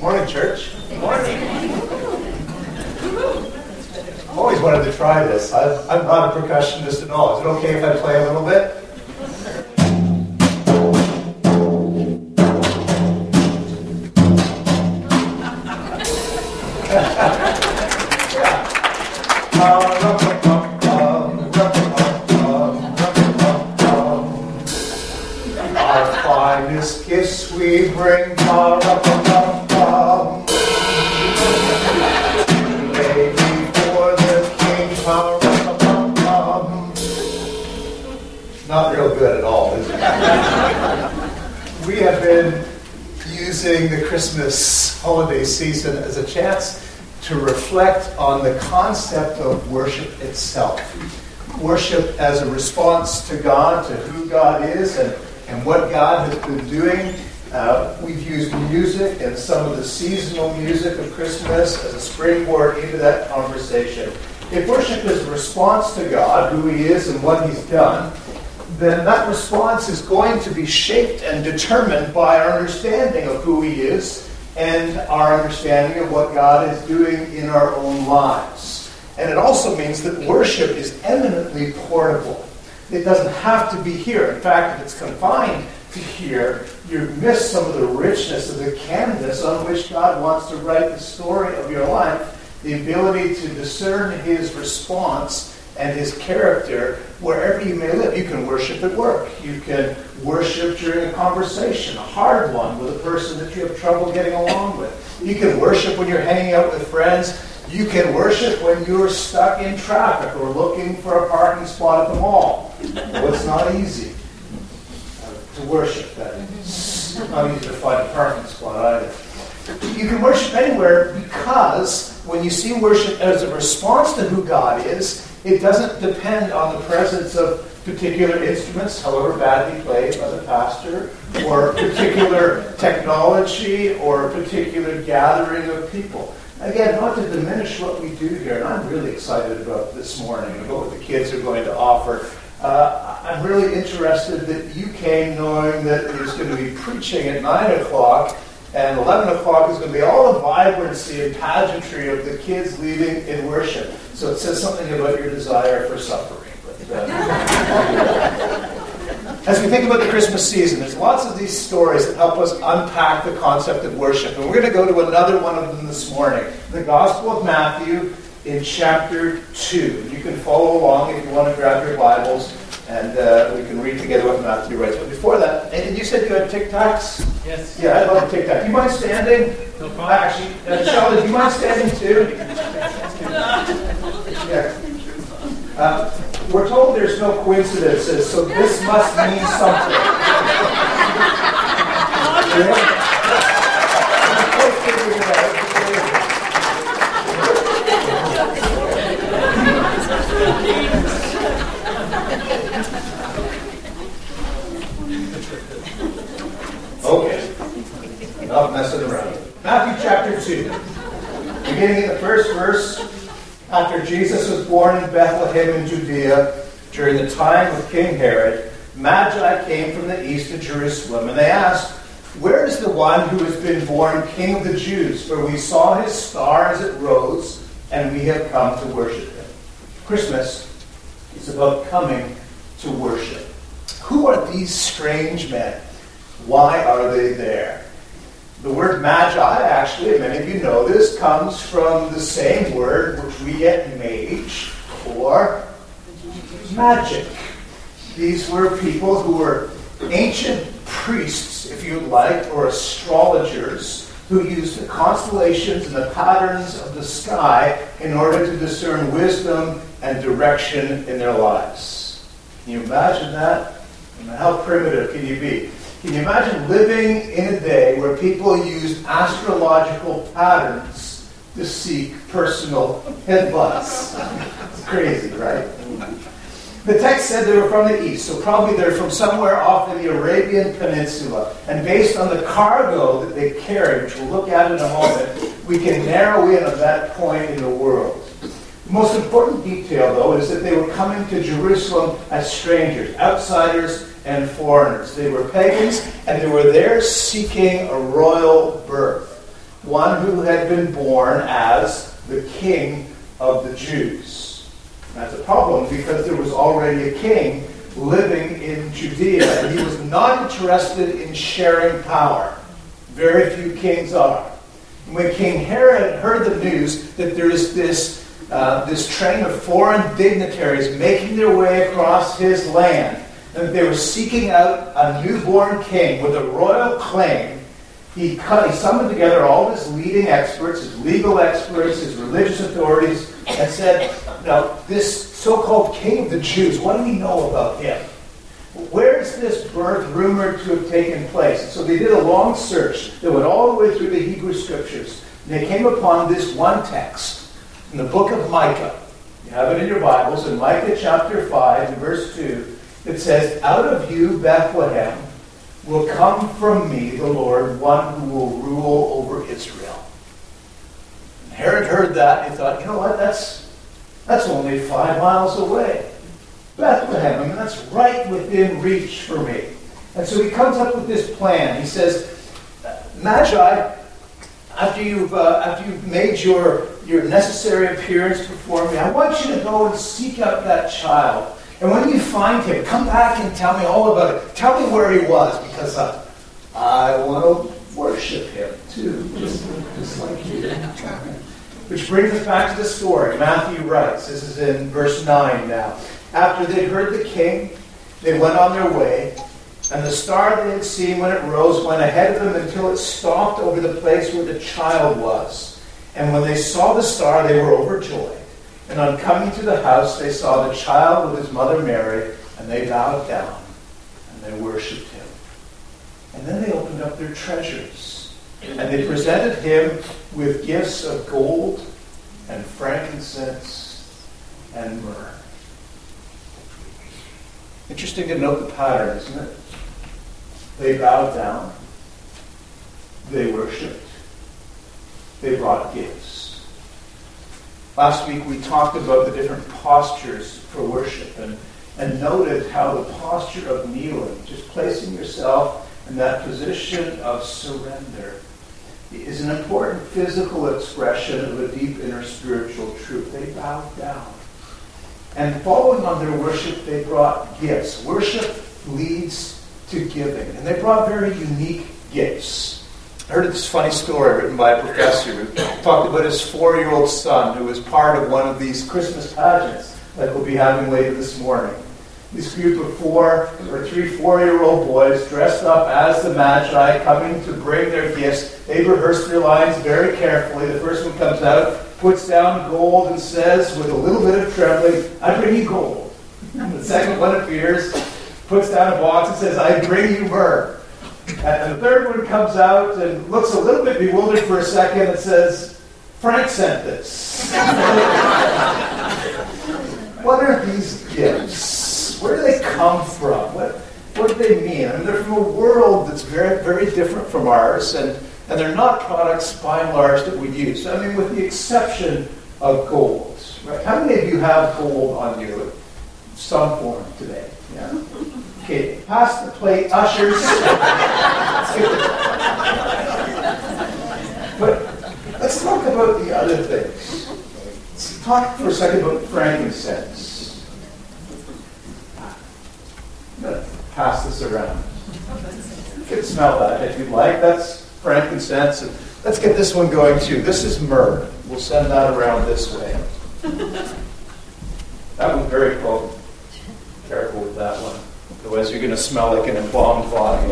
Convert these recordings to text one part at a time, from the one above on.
Morning, church. Morning. I've always wanted to try this. I'm not a percussionist at all. Is it okay if I play a little bit? Concept of worship itself. Worship as a response to God, to who God is, and, and what God has been doing. Uh, we've used music and some of the seasonal music of Christmas as a springboard into that conversation. If worship is a response to God, who He is and what He's done, then that response is going to be shaped and determined by our understanding of who He is and our understanding of what God is doing in our own lives. And it also means that worship is eminently portable. It doesn't have to be here. In fact, if it's confined to here, you miss some of the richness of the canvas on which God wants to write the story of your life, the ability to discern His response and his character wherever you may live. You can worship at work. You can worship during a conversation, a hard one with a person that you have trouble getting along with. You can worship when you're hanging out with friends. You can worship when you're stuck in traffic or looking for a parking spot at the mall. Well, it's not easy to worship. It's not easy to find a parking spot either. You can worship anywhere because when you see worship as a response to who God is, it doesn't depend on the presence of particular instruments, however badly played by the pastor, or particular technology, or a particular gathering of people. Again, not to diminish what we do here, and I'm really excited about this morning, about what the kids are going to offer. Uh, I'm really interested that you came knowing that there's going to be preaching at 9 o'clock, and 11 o'clock is going to be all the vibrancy and pageantry of the kids leading in worship. So it says something about your desire for suffering. But, uh, as we think about the Christmas season, there's lots of these stories that help us unpack the concept of worship. And we're going to go to another one of them this morning the Gospel of Matthew in chapter 2. You can follow along if you want to grab your Bibles and uh, we can read together what Matthew writes. But before that, and you said you had Tic Tacs? Yes. Yeah, I love Tic Tac. Do you mind standing? No problem. Actually, uh, Sheldon, do you mind standing too? Yeah. Uh, we're told there's no coincidences, so this must mean something. Okay. Enough messing around. Matthew chapter 2. Beginning in the first verse, after Jesus was born in Bethlehem in Judea during the time of King Herod, Magi came from the east to Jerusalem, and they asked, Where is the one who has been born King of the Jews? For we saw his star as it rose, and we have come to worship him. Christmas is about coming to worship. Who are these strange men? Why are they there? The word magi, actually, many of you know this, comes from the same word which we get mage or magic. These were people who were ancient priests, if you like, or astrologers who used the constellations and the patterns of the sky in order to discern wisdom and direction in their lives. Can you imagine that? How primitive can you be? Can you imagine living in a day where people used astrological patterns to seek personal advice? It's crazy, right? The text said they were from the east, so probably they're from somewhere off in the Arabian Peninsula. And based on the cargo that they carried, which we'll look at in a moment, we can narrow in on that point in the world. The most important detail, though, is that they were coming to Jerusalem as strangers, outsiders, and foreigners. They were pagans, and they were there seeking a royal birth. One who had been born as the king of the Jews. That's a problem because there was already a king living in Judea, and he was not interested in sharing power. Very few kings are. And when King Herod heard the news that there is this, uh, this train of foreign dignitaries making their way across his land, and they were seeking out a newborn king with a royal claim, he, cut, he summoned together all his leading experts, his legal experts, his religious authorities, and said, Now, this so called king of the Jews, what do we know about him? Where's this birth rumored to have taken place? So they did a long search that went all the way through the Hebrew scriptures. And they came upon this one text in the book of Micah. You have it in your Bibles, in Micah chapter 5, verse 2. It says, Out of you, Bethlehem, will come from me the Lord, one who will rule over Israel. And Herod heard that. and He thought, you know what? That's, that's only five miles away. Bethlehem, I mean, that's right within reach for me. And so he comes up with this plan. He says, Magi, after you've, uh, after you've made your, your necessary appearance before me, I want you to go and seek out that child. And when you find him, come back and tell me all about it. Tell me where he was, because uh, I want to worship him too, just, just like you. Which brings us back to the story. Matthew writes, this is in verse 9 now. After they'd heard the king, they went on their way, and the star they had seen when it rose went ahead of them until it stopped over the place where the child was. And when they saw the star, they were overjoyed. And on coming to the house, they saw the child with his mother Mary, and they bowed down and they worshipped him. And then they opened up their treasures, and they presented him with gifts of gold and frankincense and myrrh. Interesting to note the pattern, isn't it? They bowed down, they worshipped, they brought gifts. Last week we talked about the different postures for worship and, and noted how the posture of kneeling, just placing yourself in that position of surrender, is an important physical expression of a deep inner spiritual truth. They bowed down. And following on their worship, they brought gifts. Worship leads to giving. And they brought very unique gifts. I heard this funny story written by a professor who talked about his four year old son who was part of one of these Christmas pageants like we'll be having later this morning. This group of four or three four year old boys dressed up as the Magi coming to bring their gifts. They rehearse their lines very carefully. The first one comes out, puts down gold and says, with a little bit of trembling, I bring you gold. The second one appears, puts down a box and says, I bring you myrrh. And the third one comes out and looks a little bit bewildered for a second and says, Frank sent this. what are these gifts? Where do they come from? What, what do they mean? I mean, they're from a world that's very, very different from ours. And and they're not products, by and large, that we use. I mean, with the exception of gold. Right? How many of you have gold on you in some form today? Yeah? Okay, pass the plate, ushers. but let's talk about the other things. Let's talk for a second about frankincense. pass this around. You can smell that if you'd like. That's frankincense. And let's get this one going too. This is myrrh. We'll send that around this way. That was very potent. Careful with that one. Otherwise, you're going to smell like an embalmed body.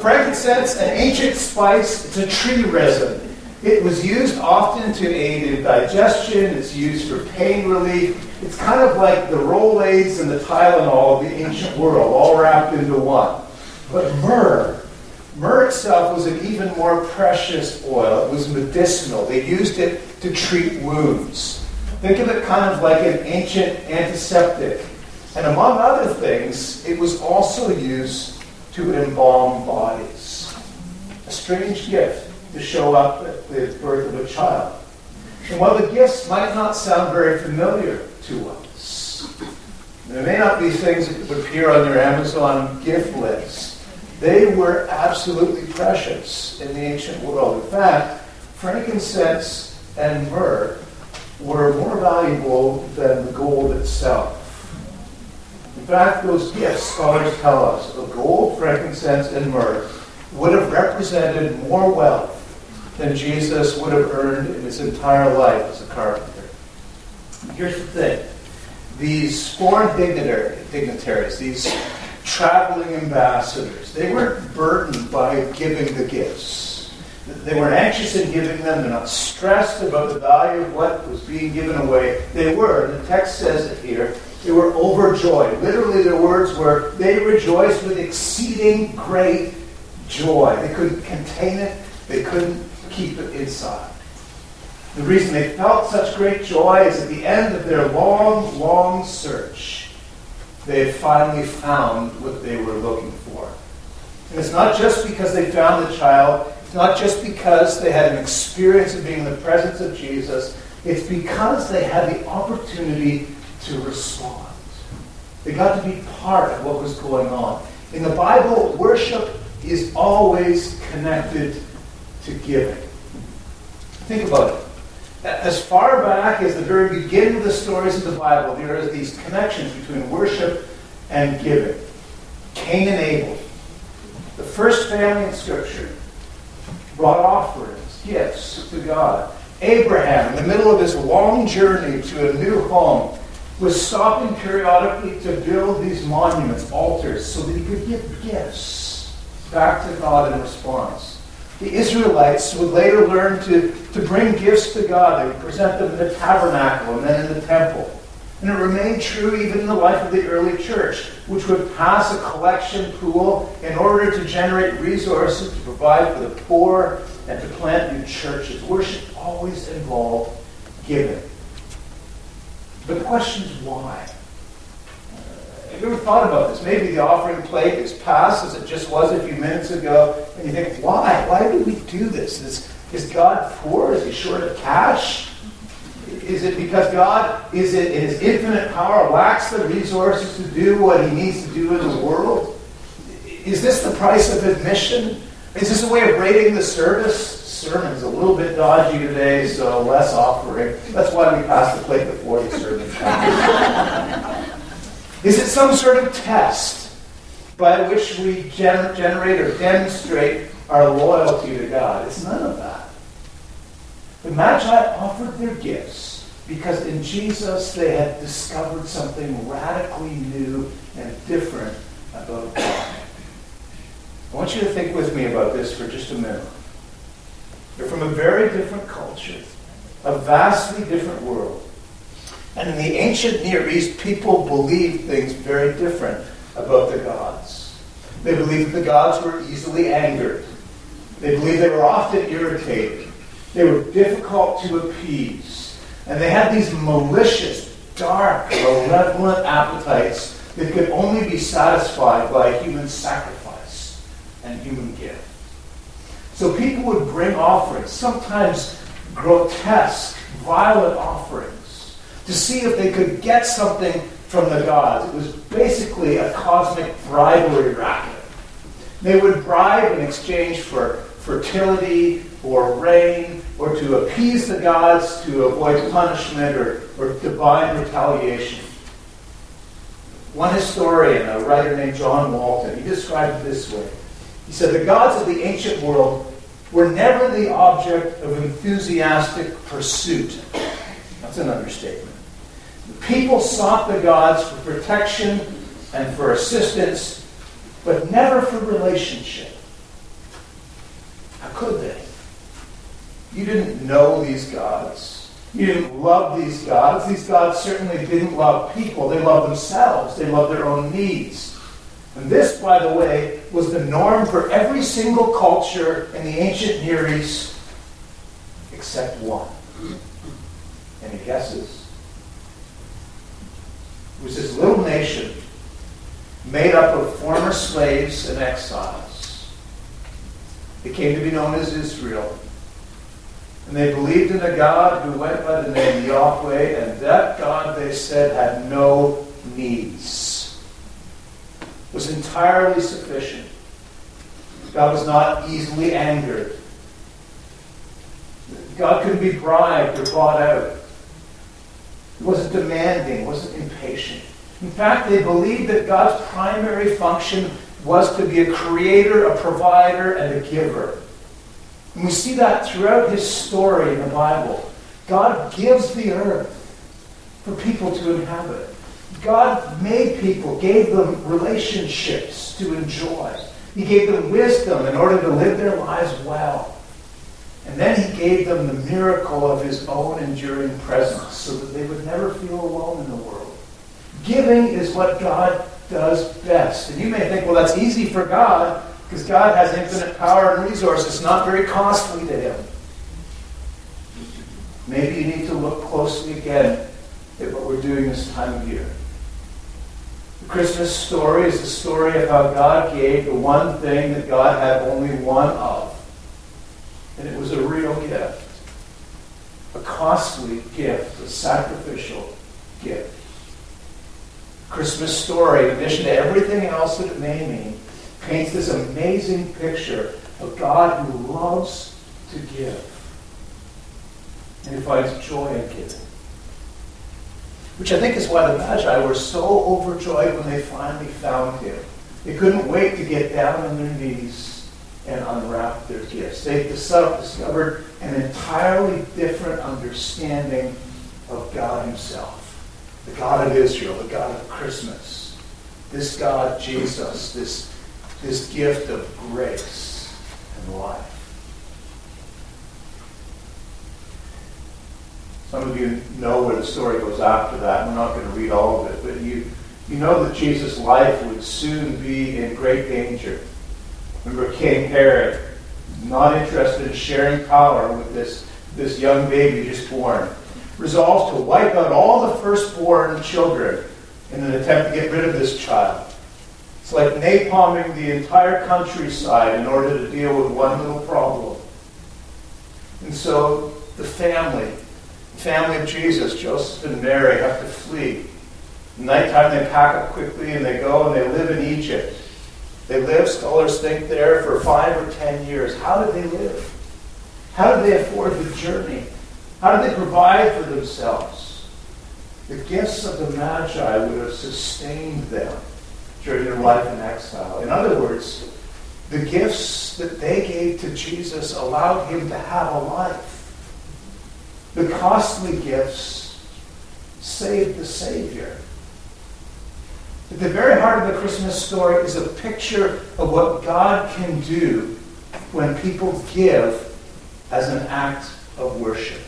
Frankincense, an ancient spice, it's a tree resin. It was used often to aid in digestion. It's used for pain relief. It's kind of like the Rolaids and the Tylenol of the ancient world, all wrapped into one. But myrrh Myrrh itself was an even more precious oil. It was medicinal. They used it to treat wounds. Think of it kind of like an ancient antiseptic. And among other things, it was also used to embalm bodies. A strange gift to show up at the birth of a child. And while the gifts might not sound very familiar to us, there may not be things that would appear on your Amazon gift list. They were absolutely precious in the ancient world. In fact, frankincense and myrrh were more valuable than the gold itself. Fact, those gifts, scholars tell us, of gold, frankincense, and myrrh, would have represented more wealth than Jesus would have earned in his entire life as a carpenter. Here's the thing these foreign dignitaries, these traveling ambassadors, they weren't burdened by giving the gifts. They weren't anxious in giving them. They're not stressed about the value of what was being given away. They were, the text says it here, they were overjoyed. Literally, their words were, they rejoiced with exceeding great joy. They couldn't contain it, they couldn't keep it inside. The reason they felt such great joy is at the end of their long, long search, they had finally found what they were looking for. And it's not just because they found the child, it's not just because they had an experience of being in the presence of Jesus, it's because they had the opportunity to respond. They got to be part of what was going on. In the Bible, worship is always connected to giving. Think about it. As far back as the very beginning of the stories of the Bible, there are these connections between worship and giving. Cain and Abel, the first family in Scripture, brought offerings, gifts to God. Abraham, in the middle of his long journey to a new home, was stopping periodically to build these monuments, altars, so that he could give gifts back to God in response. The Israelites would later learn to, to bring gifts to God. They would present them in the tabernacle and then in the temple. And it remained true even in the life of the early church, which would pass a collection pool in order to generate resources to provide for the poor and to plant new churches. Worship always involved giving. But the question is why? Uh, have you ever thought about this? Maybe the offering plate is passed as it just was a few minutes ago, and you think, why? Why do we do this? Is, is God poor? Is he short of cash? Is it because God, is it in his infinite power, lacks the resources to do what he needs to do in the world? Is this the price of admission? Is this a way of rating the service? Sermon's a little bit dodgy today, so less offering. That's why we pass the plate before the sermon. Is it some sort of test by which we gener- generate or demonstrate our loyalty to God? It's none of that. The Magi offered their gifts because in Jesus they had discovered something radically new and different about God. I want you to think with me about this for just a minute. They're from a very different culture, a vastly different world. And in the ancient Near East, people believed things very different about the gods. They believed that the gods were easily angered. They believed they were often irritated. They were difficult to appease. And they had these malicious, dark, malevolent appetites that could only be satisfied by human sacrifice and human gift. So people would bring offerings, sometimes grotesque, violent offerings to see if they could get something from the gods. It was basically a cosmic bribery racket. They would bribe in exchange for fertility or rain or to appease the gods to avoid punishment or, or divine retaliation. One historian, a writer named John Walton, he described it this way. He said, The gods of the ancient world were never the object of enthusiastic pursuit. That's an understatement. The people sought the gods for protection and for assistance, but never for relationship. How could they? You didn't know these gods. You didn't love these gods. These gods certainly didn't love people. They loved themselves. They loved their own needs. And this, by the way, was the norm for every single culture in the ancient Near East except one. Any guesses? It was this little nation made up of former slaves and exiles. It came to be known as Israel. And they believed in a God who went by the name Yahweh, and that God, they said, had no needs, was entirely sufficient. God was not easily angered. God couldn't be bribed or bought out. He wasn't demanding, wasn't impatient. In fact, they believed that God's primary function was to be a creator, a provider, and a giver. And we see that throughout his story in the Bible. God gives the earth for people to inhabit. God made people, gave them relationships to enjoy. He gave them wisdom in order to live their lives well. And then he gave them the miracle of his own enduring presence so that they would never feel alone in the world. Giving is what God does best. And you may think, well, that's easy for God because God has infinite power and resources. It's not very costly to him. Maybe you need to look closely again at what we're doing this time of year. Christmas story is the story of how God gave the one thing that God had only one of and it was a real gift. A costly gift, a sacrificial gift. Christmas story, in addition to everything else that it may mean, paints this amazing picture of God who loves to give and who finds joy in giving. Which I think is why the Magi were so overjoyed when they finally found him. They couldn't wait to get down on their knees and unwrap their gifts. They've discovered an entirely different understanding of God Himself. The God of Israel, the God of Christmas. This God, Jesus, this, this gift of grace and life. Some of you know where the story goes after that. We're not going to read all of it, but you, you know that Jesus' life would soon be in great danger. Remember King Herod, not interested in sharing power with this, this young baby just born, resolves to wipe out all the firstborn children in an attempt to get rid of this child. It's like napalming the entire countryside in order to deal with one little problem. And so the family, family of Jesus, Joseph and Mary, have to flee. Nighttime, they pack up quickly and they go and they live in Egypt. They live, scholars think, there for five or ten years. How did they live? How did they afford the journey? How did they provide for themselves? The gifts of the Magi would have sustained them during their life in exile. In other words, the gifts that they gave to Jesus allowed him to have a life. The costly gifts saved the Savior. At the very heart of the Christmas story is a picture of what God can do when people give as an act of worship.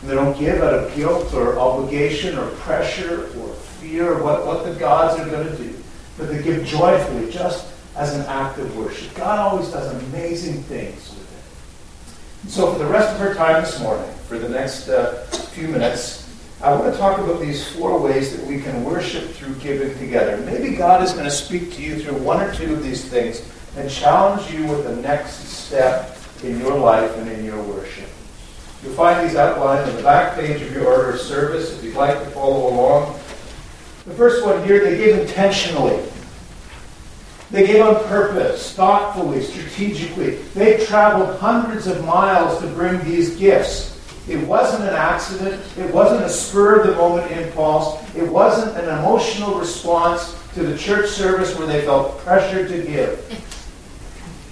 And they don't give out of guilt or obligation or pressure or fear of what, what the gods are going to do, but they give joyfully just as an act of worship. God always does amazing things with it. And so, for the rest of our time this morning, for the next uh, few minutes, I want to talk about these four ways that we can worship through giving together. Maybe God is going to speak to you through one or two of these things and challenge you with the next step in your life and in your worship. You'll find these outlined on the back page of your order of service if you'd like to follow along. The first one here, they give intentionally. They gave on purpose, thoughtfully, strategically. They traveled hundreds of miles to bring these gifts. It wasn't an accident. It wasn't a spur of the moment impulse. It wasn't an emotional response to the church service where they felt pressured to give.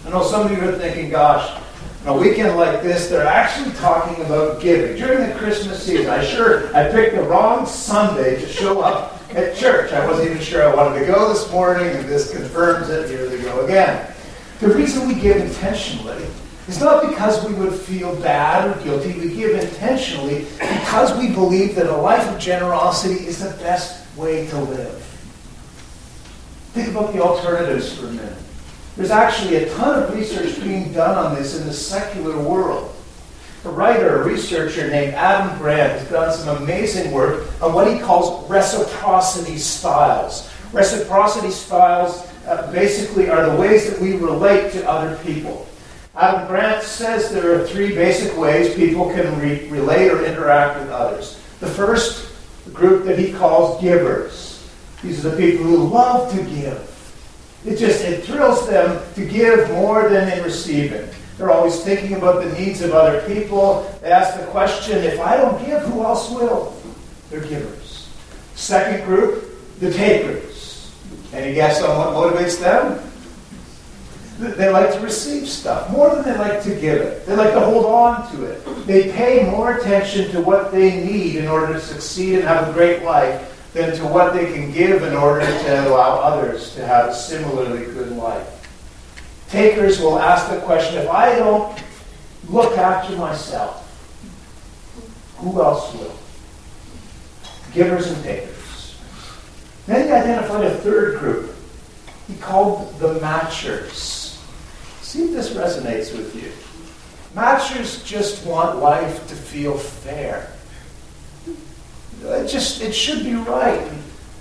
I know some of you are thinking, gosh, on a weekend like this, they're actually talking about giving. During the Christmas season, I sure I picked the wrong Sunday to show up at church. I wasn't even sure I wanted to go this morning, and this confirms it. Here they go again. The reason we give intentionally it's not because we would feel bad or guilty. We give intentionally because we believe that a life of generosity is the best way to live. Think about the alternatives for a minute. There's actually a ton of research being done on this in the secular world. A writer, a researcher named Adam Grant has done some amazing work on what he calls reciprocity styles. Reciprocity styles uh, basically are the ways that we relate to other people. Adam Grant says there are three basic ways people can re- relate or interact with others. The first group that he calls givers. These are the people who love to give. It just it thrills them to give more than in receiving. They're always thinking about the needs of other people. They ask the question, if I don't give, who else will? They're givers. Second group, the takers. Any guess on what motivates them? They like to receive stuff more than they like to give it. They like to hold on to it. They pay more attention to what they need in order to succeed and have a great life than to what they can give in order to allow others to have a similarly good life. Takers will ask the question if I don't look after myself, who else will? Givers and takers. Then he identified a third group. He called the matchers. See if this resonates with you. Matchers just want life to feel fair. It just it should be right.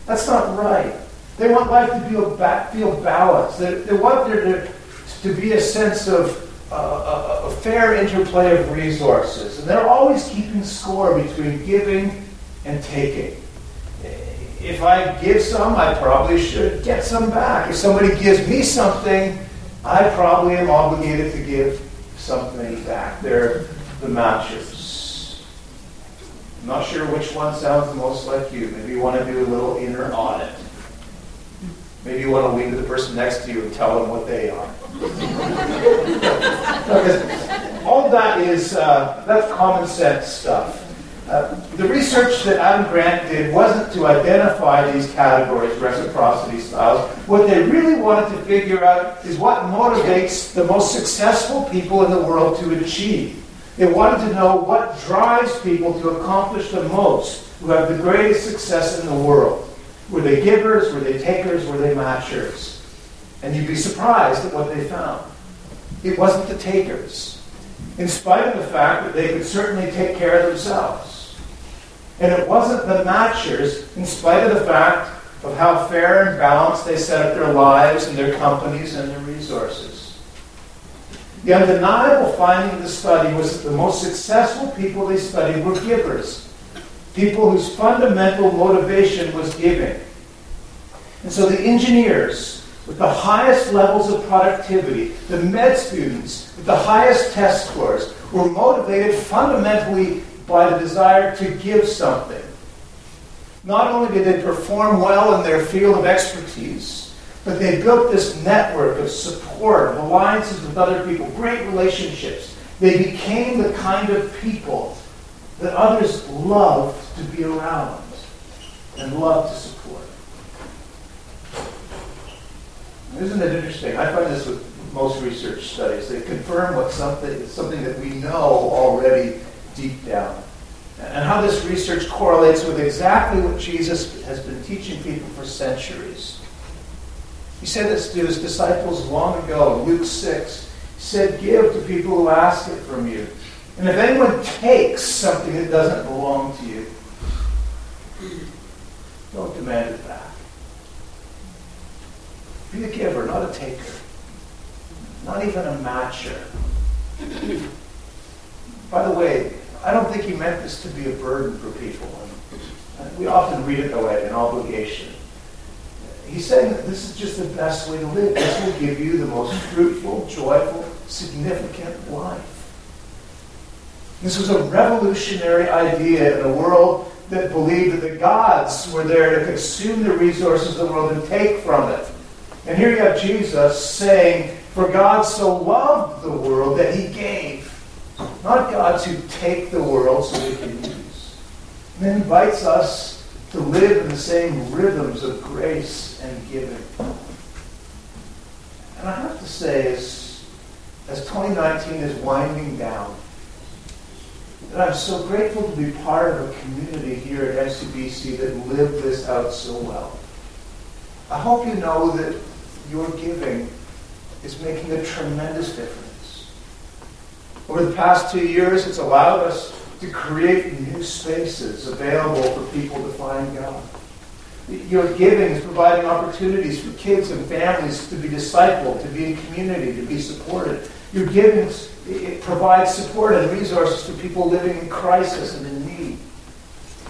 That's not right. They want life to feel, ba- feel balanced. They, they want there to, to be a sense of uh, a, a fair interplay of resources. And they're always keeping score between giving and taking. If I give some, I probably should get some back. If somebody gives me something, I probably am obligated to give something back. They're the matches. I'm not sure which one sounds the most like you. Maybe you want to do a little inner audit. Maybe you want to lean to the person next to you and tell them what they are. all that is uh, that's common sense stuff. Uh, the research that Adam Grant did wasn't to identify these categories, reciprocity styles. What they really wanted to figure out is what motivates the most successful people in the world to achieve. They wanted to know what drives people to accomplish the most, who have the greatest success in the world. Were they givers? Were they takers? Were they matchers? And you'd be surprised at what they found. It wasn't the takers, in spite of the fact that they could certainly take care of themselves. And it wasn't the matchers, in spite of the fact of how fair and balanced they set up their lives and their companies and their resources. The undeniable finding of the study was that the most successful people they studied were givers, people whose fundamental motivation was giving. And so the engineers with the highest levels of productivity, the med students with the highest test scores, were motivated fundamentally by the desire to give something. Not only did they perform well in their field of expertise, but they built this network of support, alliances with other people, great relationships. They became the kind of people that others loved to be around and loved to support. Isn't it interesting? I find this with most research studies. They confirm what something, something that we know already deep down. And how this research correlates with exactly what Jesus has been teaching people for centuries. He said this to his disciples long ago Luke 6. He said, Give to people who ask it from you. And if anyone takes something that doesn't belong to you, don't demand it back. Be a giver, not a taker. Not even a matcher. By the way, I don't think he meant this to be a burden for people. Uh, we often read it that way, an obligation. He's saying that this is just the best way to live. This will give you the most fruitful, joyful, significant life. This was a revolutionary idea in a world that believed that the gods were there to consume the resources of the world and take from it. And here you have Jesus saying, For God so loved the world that he gave. Not gods who take the world so they can use. And then invites us to live in the same rhythms of grace and giving. And I have to say, as, as 2019 is winding down, that I'm so grateful to be part of a community here at MCBC that lived this out so well. I hope you know that your giving is making a tremendous difference. Over the past two years, it's allowed us to create new spaces available for people to find God. Your giving is providing opportunities for kids and families to be discipled, to be in community, to be supported. Your giving it provides support and resources for people living in crisis and in need.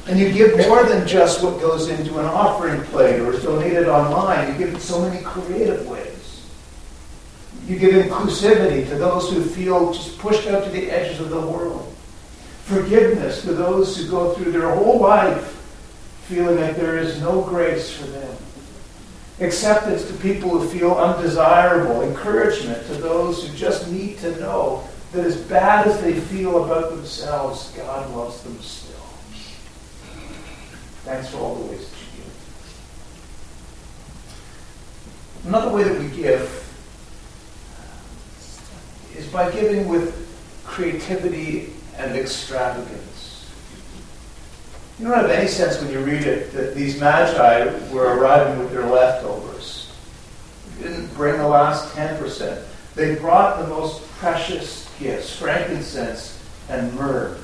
And you give more than just what goes into an offering plate or is donated online. You give it so many creative ways. You give inclusivity to those who feel just pushed out to the edges of the world. Forgiveness to those who go through their whole life feeling that there is no grace for them. Acceptance to people who feel undesirable. Encouragement to those who just need to know that as bad as they feel about themselves, God loves them still. Thanks for all the ways that you give. Another way that we give is by giving with creativity and extravagance. You don't have any sense when you read it that these magi were arriving with their leftovers. They didn't bring the last 10%. They brought the most precious gifts, frankincense and myrrh.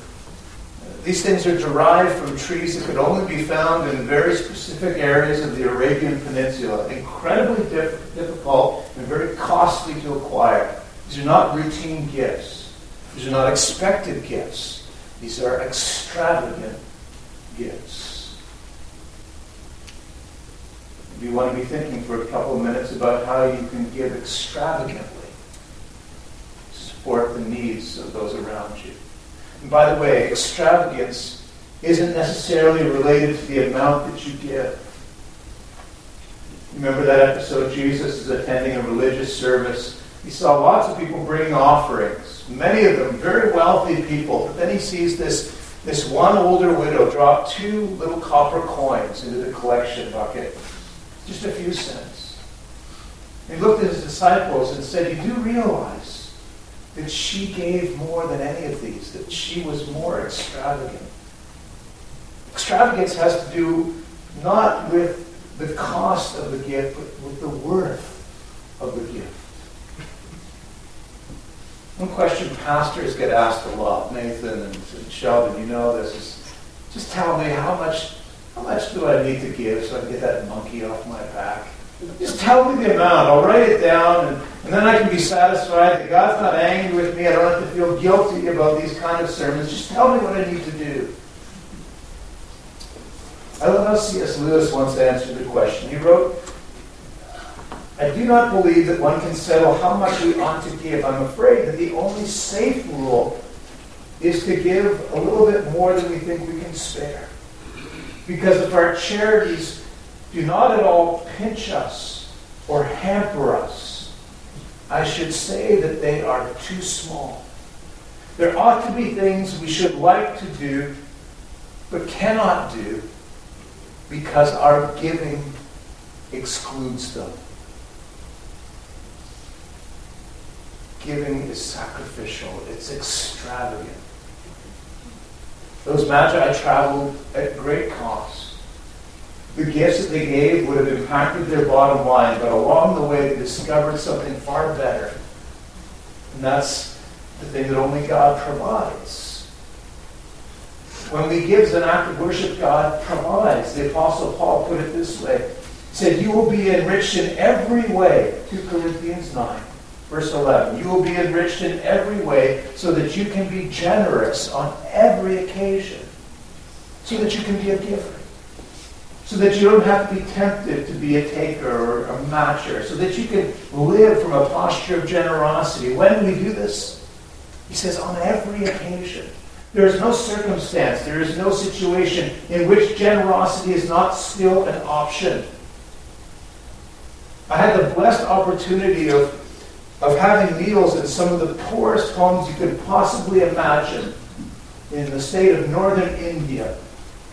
These things are derived from trees that could only be found in very specific areas of the Arabian Peninsula. Incredibly diff- difficult and very costly to acquire. These are not routine gifts. These are not expected gifts. These are extravagant gifts. You want to be thinking for a couple of minutes about how you can give extravagantly to support the needs of those around you. And by the way, extravagance isn't necessarily related to the amount that you give. Remember that episode? Jesus is attending a religious service. He saw lots of people bringing offerings, many of them very wealthy people. But then he sees this, this one older widow drop two little copper coins into the collection bucket, just a few cents. he looked at his disciples and said, You do realize that she gave more than any of these, that she was more extravagant. Extravagance has to do not with the cost of the gift, but with the worth of the gift. One question pastors get asked a lot, Nathan and, Sheldon, you know this, is just tell me how much how much do I need to give so I can get that monkey off my back? Just tell me the amount. I'll write it down, and, and then I can be satisfied that God's not angry with me. I don't have to feel guilty about these kind of sermons. Just tell me what I need to do. I love how C.S. Lewis once answered the question. He wrote, I do not believe that one can settle how much we ought to give. I'm afraid that the only safe rule is to give a little bit more than we think we can spare. Because if our charities do not at all pinch us or hamper us. I should say that they are too small. There ought to be things we should like to do, but cannot do because our giving excludes them. Giving is sacrificial, it's extravagant. Those magi traveled at great cost the gifts that they gave would have impacted their bottom line, but along the way they discovered something far better. And that's the thing that only God provides. When we give as an act of worship, God provides. The Apostle Paul put it this way. He said, You will be enriched in every way. 2 Corinthians 9, verse 11. You will be enriched in every way so that you can be generous on every occasion, so that you can be a giver so that you don't have to be tempted to be a taker or a matcher, so that you can live from a posture of generosity. When we do this, he says, on every occasion. There is no circumstance, there is no situation in which generosity is not still an option. I had the blessed opportunity of, of having meals in some of the poorest homes you could possibly imagine in the state of northern India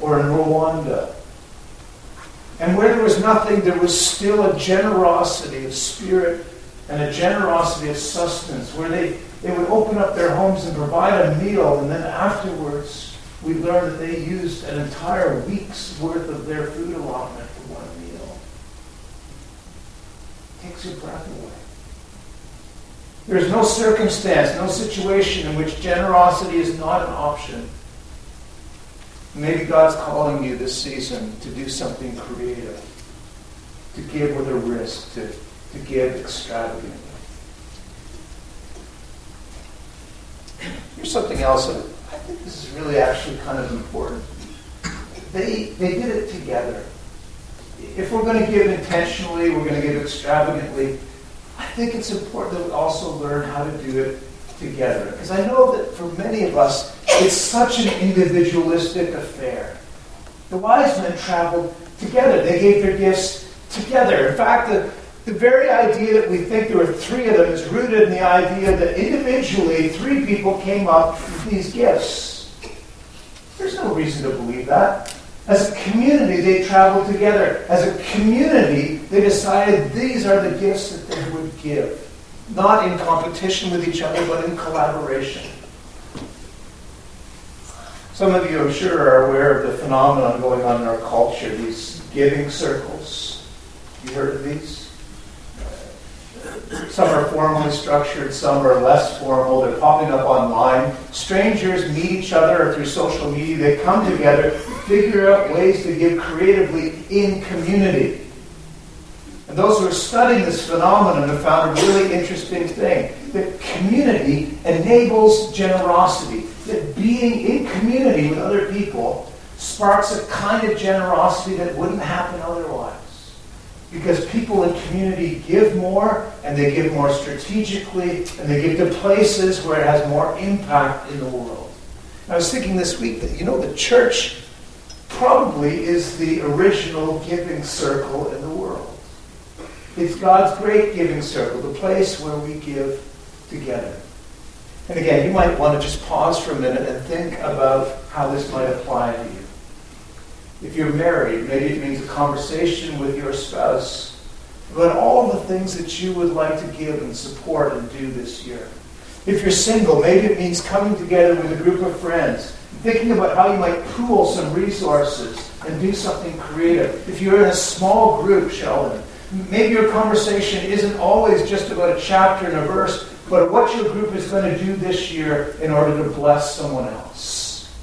or in Rwanda and where there was nothing, there was still a generosity of spirit and a generosity of sustenance, where they, they would open up their homes and provide a meal, and then afterwards we learned that they used an entire week's worth of their food allotment for one meal. It takes your breath away. There is no circumstance, no situation in which generosity is not an option. Maybe God's calling you this season to do something creative, to give with a risk, to, to give extravagantly. Here's something else that I think this is really actually kind of important. They, they did it together. If we're going to give intentionally, we're going to give extravagantly, I think it's important that we also learn how to do it together. Because I know that for many of us, it's such an individualistic affair. The wise men traveled together, they gave their gifts together. In fact, the, the very idea that we think there were three of them is rooted in the idea that individually three people came up with these gifts. There's no reason to believe that. As a community, they traveled together. As a community, they decided these are the gifts that they give. Not in competition with each other, but in collaboration. Some of you, I'm sure, are aware of the phenomenon going on in our culture, these giving circles. You heard of these? Some are formally structured, some are less formal. They're popping up online. Strangers meet each other through social media. They come together, figure out ways to give creatively in community. And those who are studying this phenomenon have found a really interesting thing that community enables generosity. That being in community with other people sparks a kind of generosity that wouldn't happen otherwise. Because people in community give more, and they give more strategically, and they give to places where it has more impact in the world. I was thinking this week that, you know, the church probably is the original giving circle in the world. It's God's great giving circle, the place where we give together. And again, you might want to just pause for a minute and think about how this might apply to you. If you're married, maybe it means a conversation with your spouse about all the things that you would like to give and support and do this year. If you're single, maybe it means coming together with a group of friends, thinking about how you might pool some resources and do something creative. If you're in a small group, Sheldon, maybe your conversation isn't always just about a chapter and a verse, but what your group is going to do this year in order to bless someone else.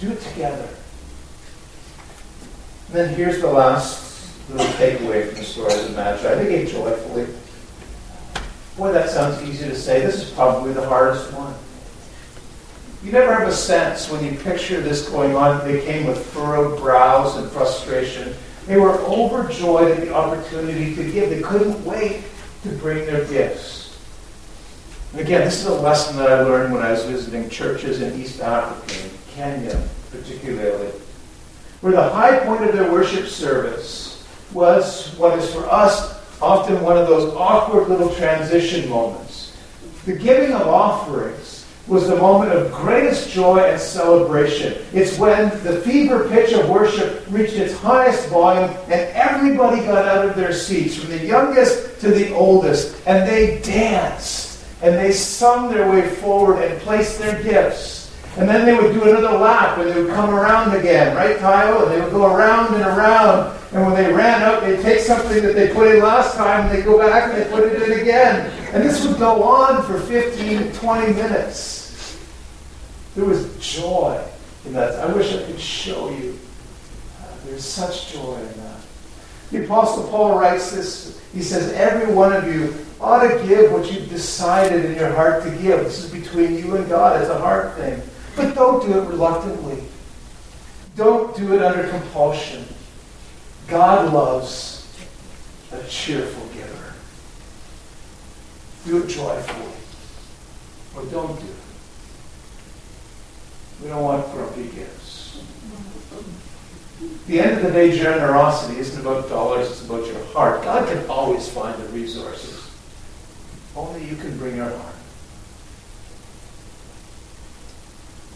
Do it together. And then here's the last little takeaway from the story of Magi. They gave joyfully. Boy, that sounds easy to say. This is probably the hardest one. You never have a sense when you picture this going on, they came with furrowed brows and frustration. They were overjoyed at the opportunity to give. They couldn't wait to bring their gifts. And again, this is a lesson that I learned when I was visiting churches in East Africa, in Kenya particularly where the high point of their worship service was what is for us often one of those awkward little transition moments. The giving of offerings was the moment of greatest joy and celebration. It's when the fever pitch of worship reached its highest volume and everybody got out of their seats, from the youngest to the oldest, and they danced and they sung their way forward and placed their gifts and then they would do another lap and they would come around again, right, Kyle? And they would go around and around. And when they ran out, they'd take something that they put in last time and they'd go back and they'd put it in again. And this would go on for 15, 20 minutes. There was joy in that. I wish I could show you. Uh, there's such joy in that. The Apostle Paul writes this. He says, Every one of you ought to give what you've decided in your heart to give. This is between you and God. It's a heart thing. But don't do it reluctantly. Don't do it under compulsion. God loves a cheerful giver. Do it joyfully. Or don't do it. We don't want grumpy gifts. At the end of the day, generosity isn't about dollars, it's about your heart. God can always find the resources. Only you can bring your heart.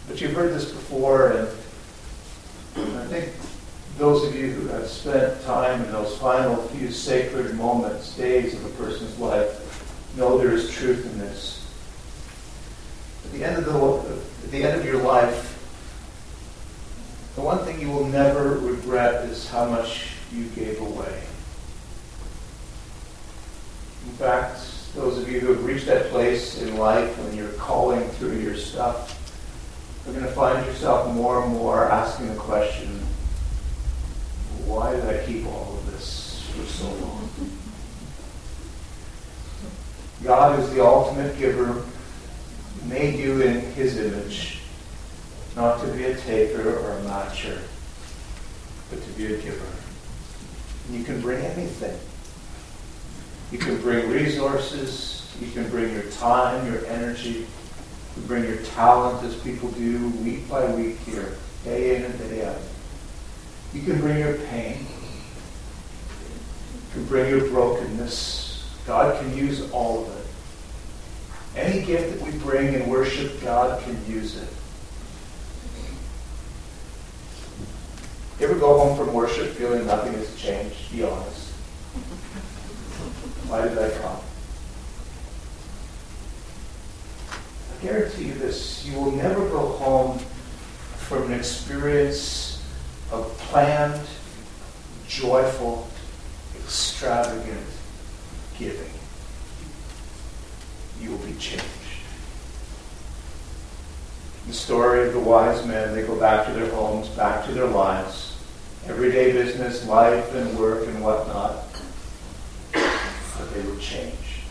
But you've heard this before, and I think those of you who have spent time in those final few sacred moments, days of a person's life, know there is truth in this. At the end of the at the end of your life, the one thing you will never regret is how much you gave away. In fact, those of you who have reached that place in life when you're calling through your stuff, you're going to find yourself more and more asking the question, why did I keep all of this for so long? God is the ultimate giver, made you in his image, not to be a taker or a matcher, but to be a giver. And you can bring anything. You can bring resources. You can bring your time, your energy. You can bring your talent as people do week by week here, day in and day out. You can bring your pain. You can bring your brokenness. God can use all of it. Any gift that we bring and worship, God can use it. You ever go home from worship feeling nothing has changed? Be honest. Why did I come? I guarantee you this you will never go home from an experience of planned, joyful, extravagant giving. You will be changed. The story of the wise men, they go back to their homes, back to their lives, everyday business, life and work and whatnot, but they would change.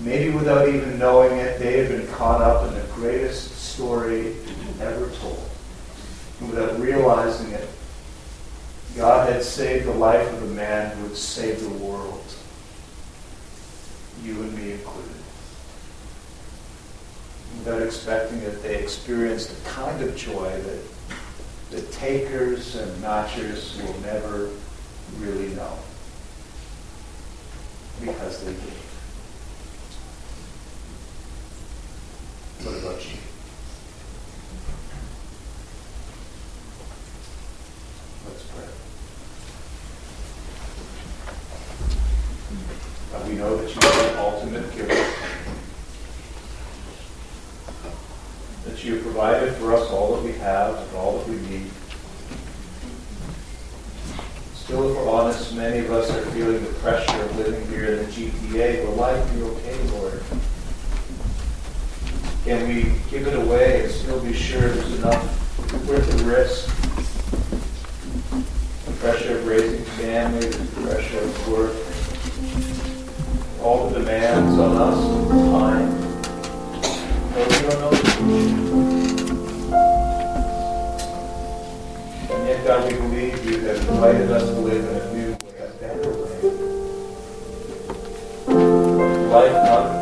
Maybe without even knowing it, they had been caught up in the greatest story ever told. And without realizing it, God had saved the life of a man who had saved the world, you and me included. Without expecting that they experienced a kind of joy that the takers and matchers will never really know because they gave. What about you? Let's pray. God, we know that you are the ultimate giver. That you have provided for us all that we have and all that we need. Still, if we're honest, many of us are feeling the pressure of living here in the GTA. Will life be okay, Lord? Can we give it away and still be sure there's enough worth the risk? The pressure of raising family, the pressure of work, all the demands on us, time. But we don't know the future. God, we believe you have invited us to live in a new way, a better way. Life not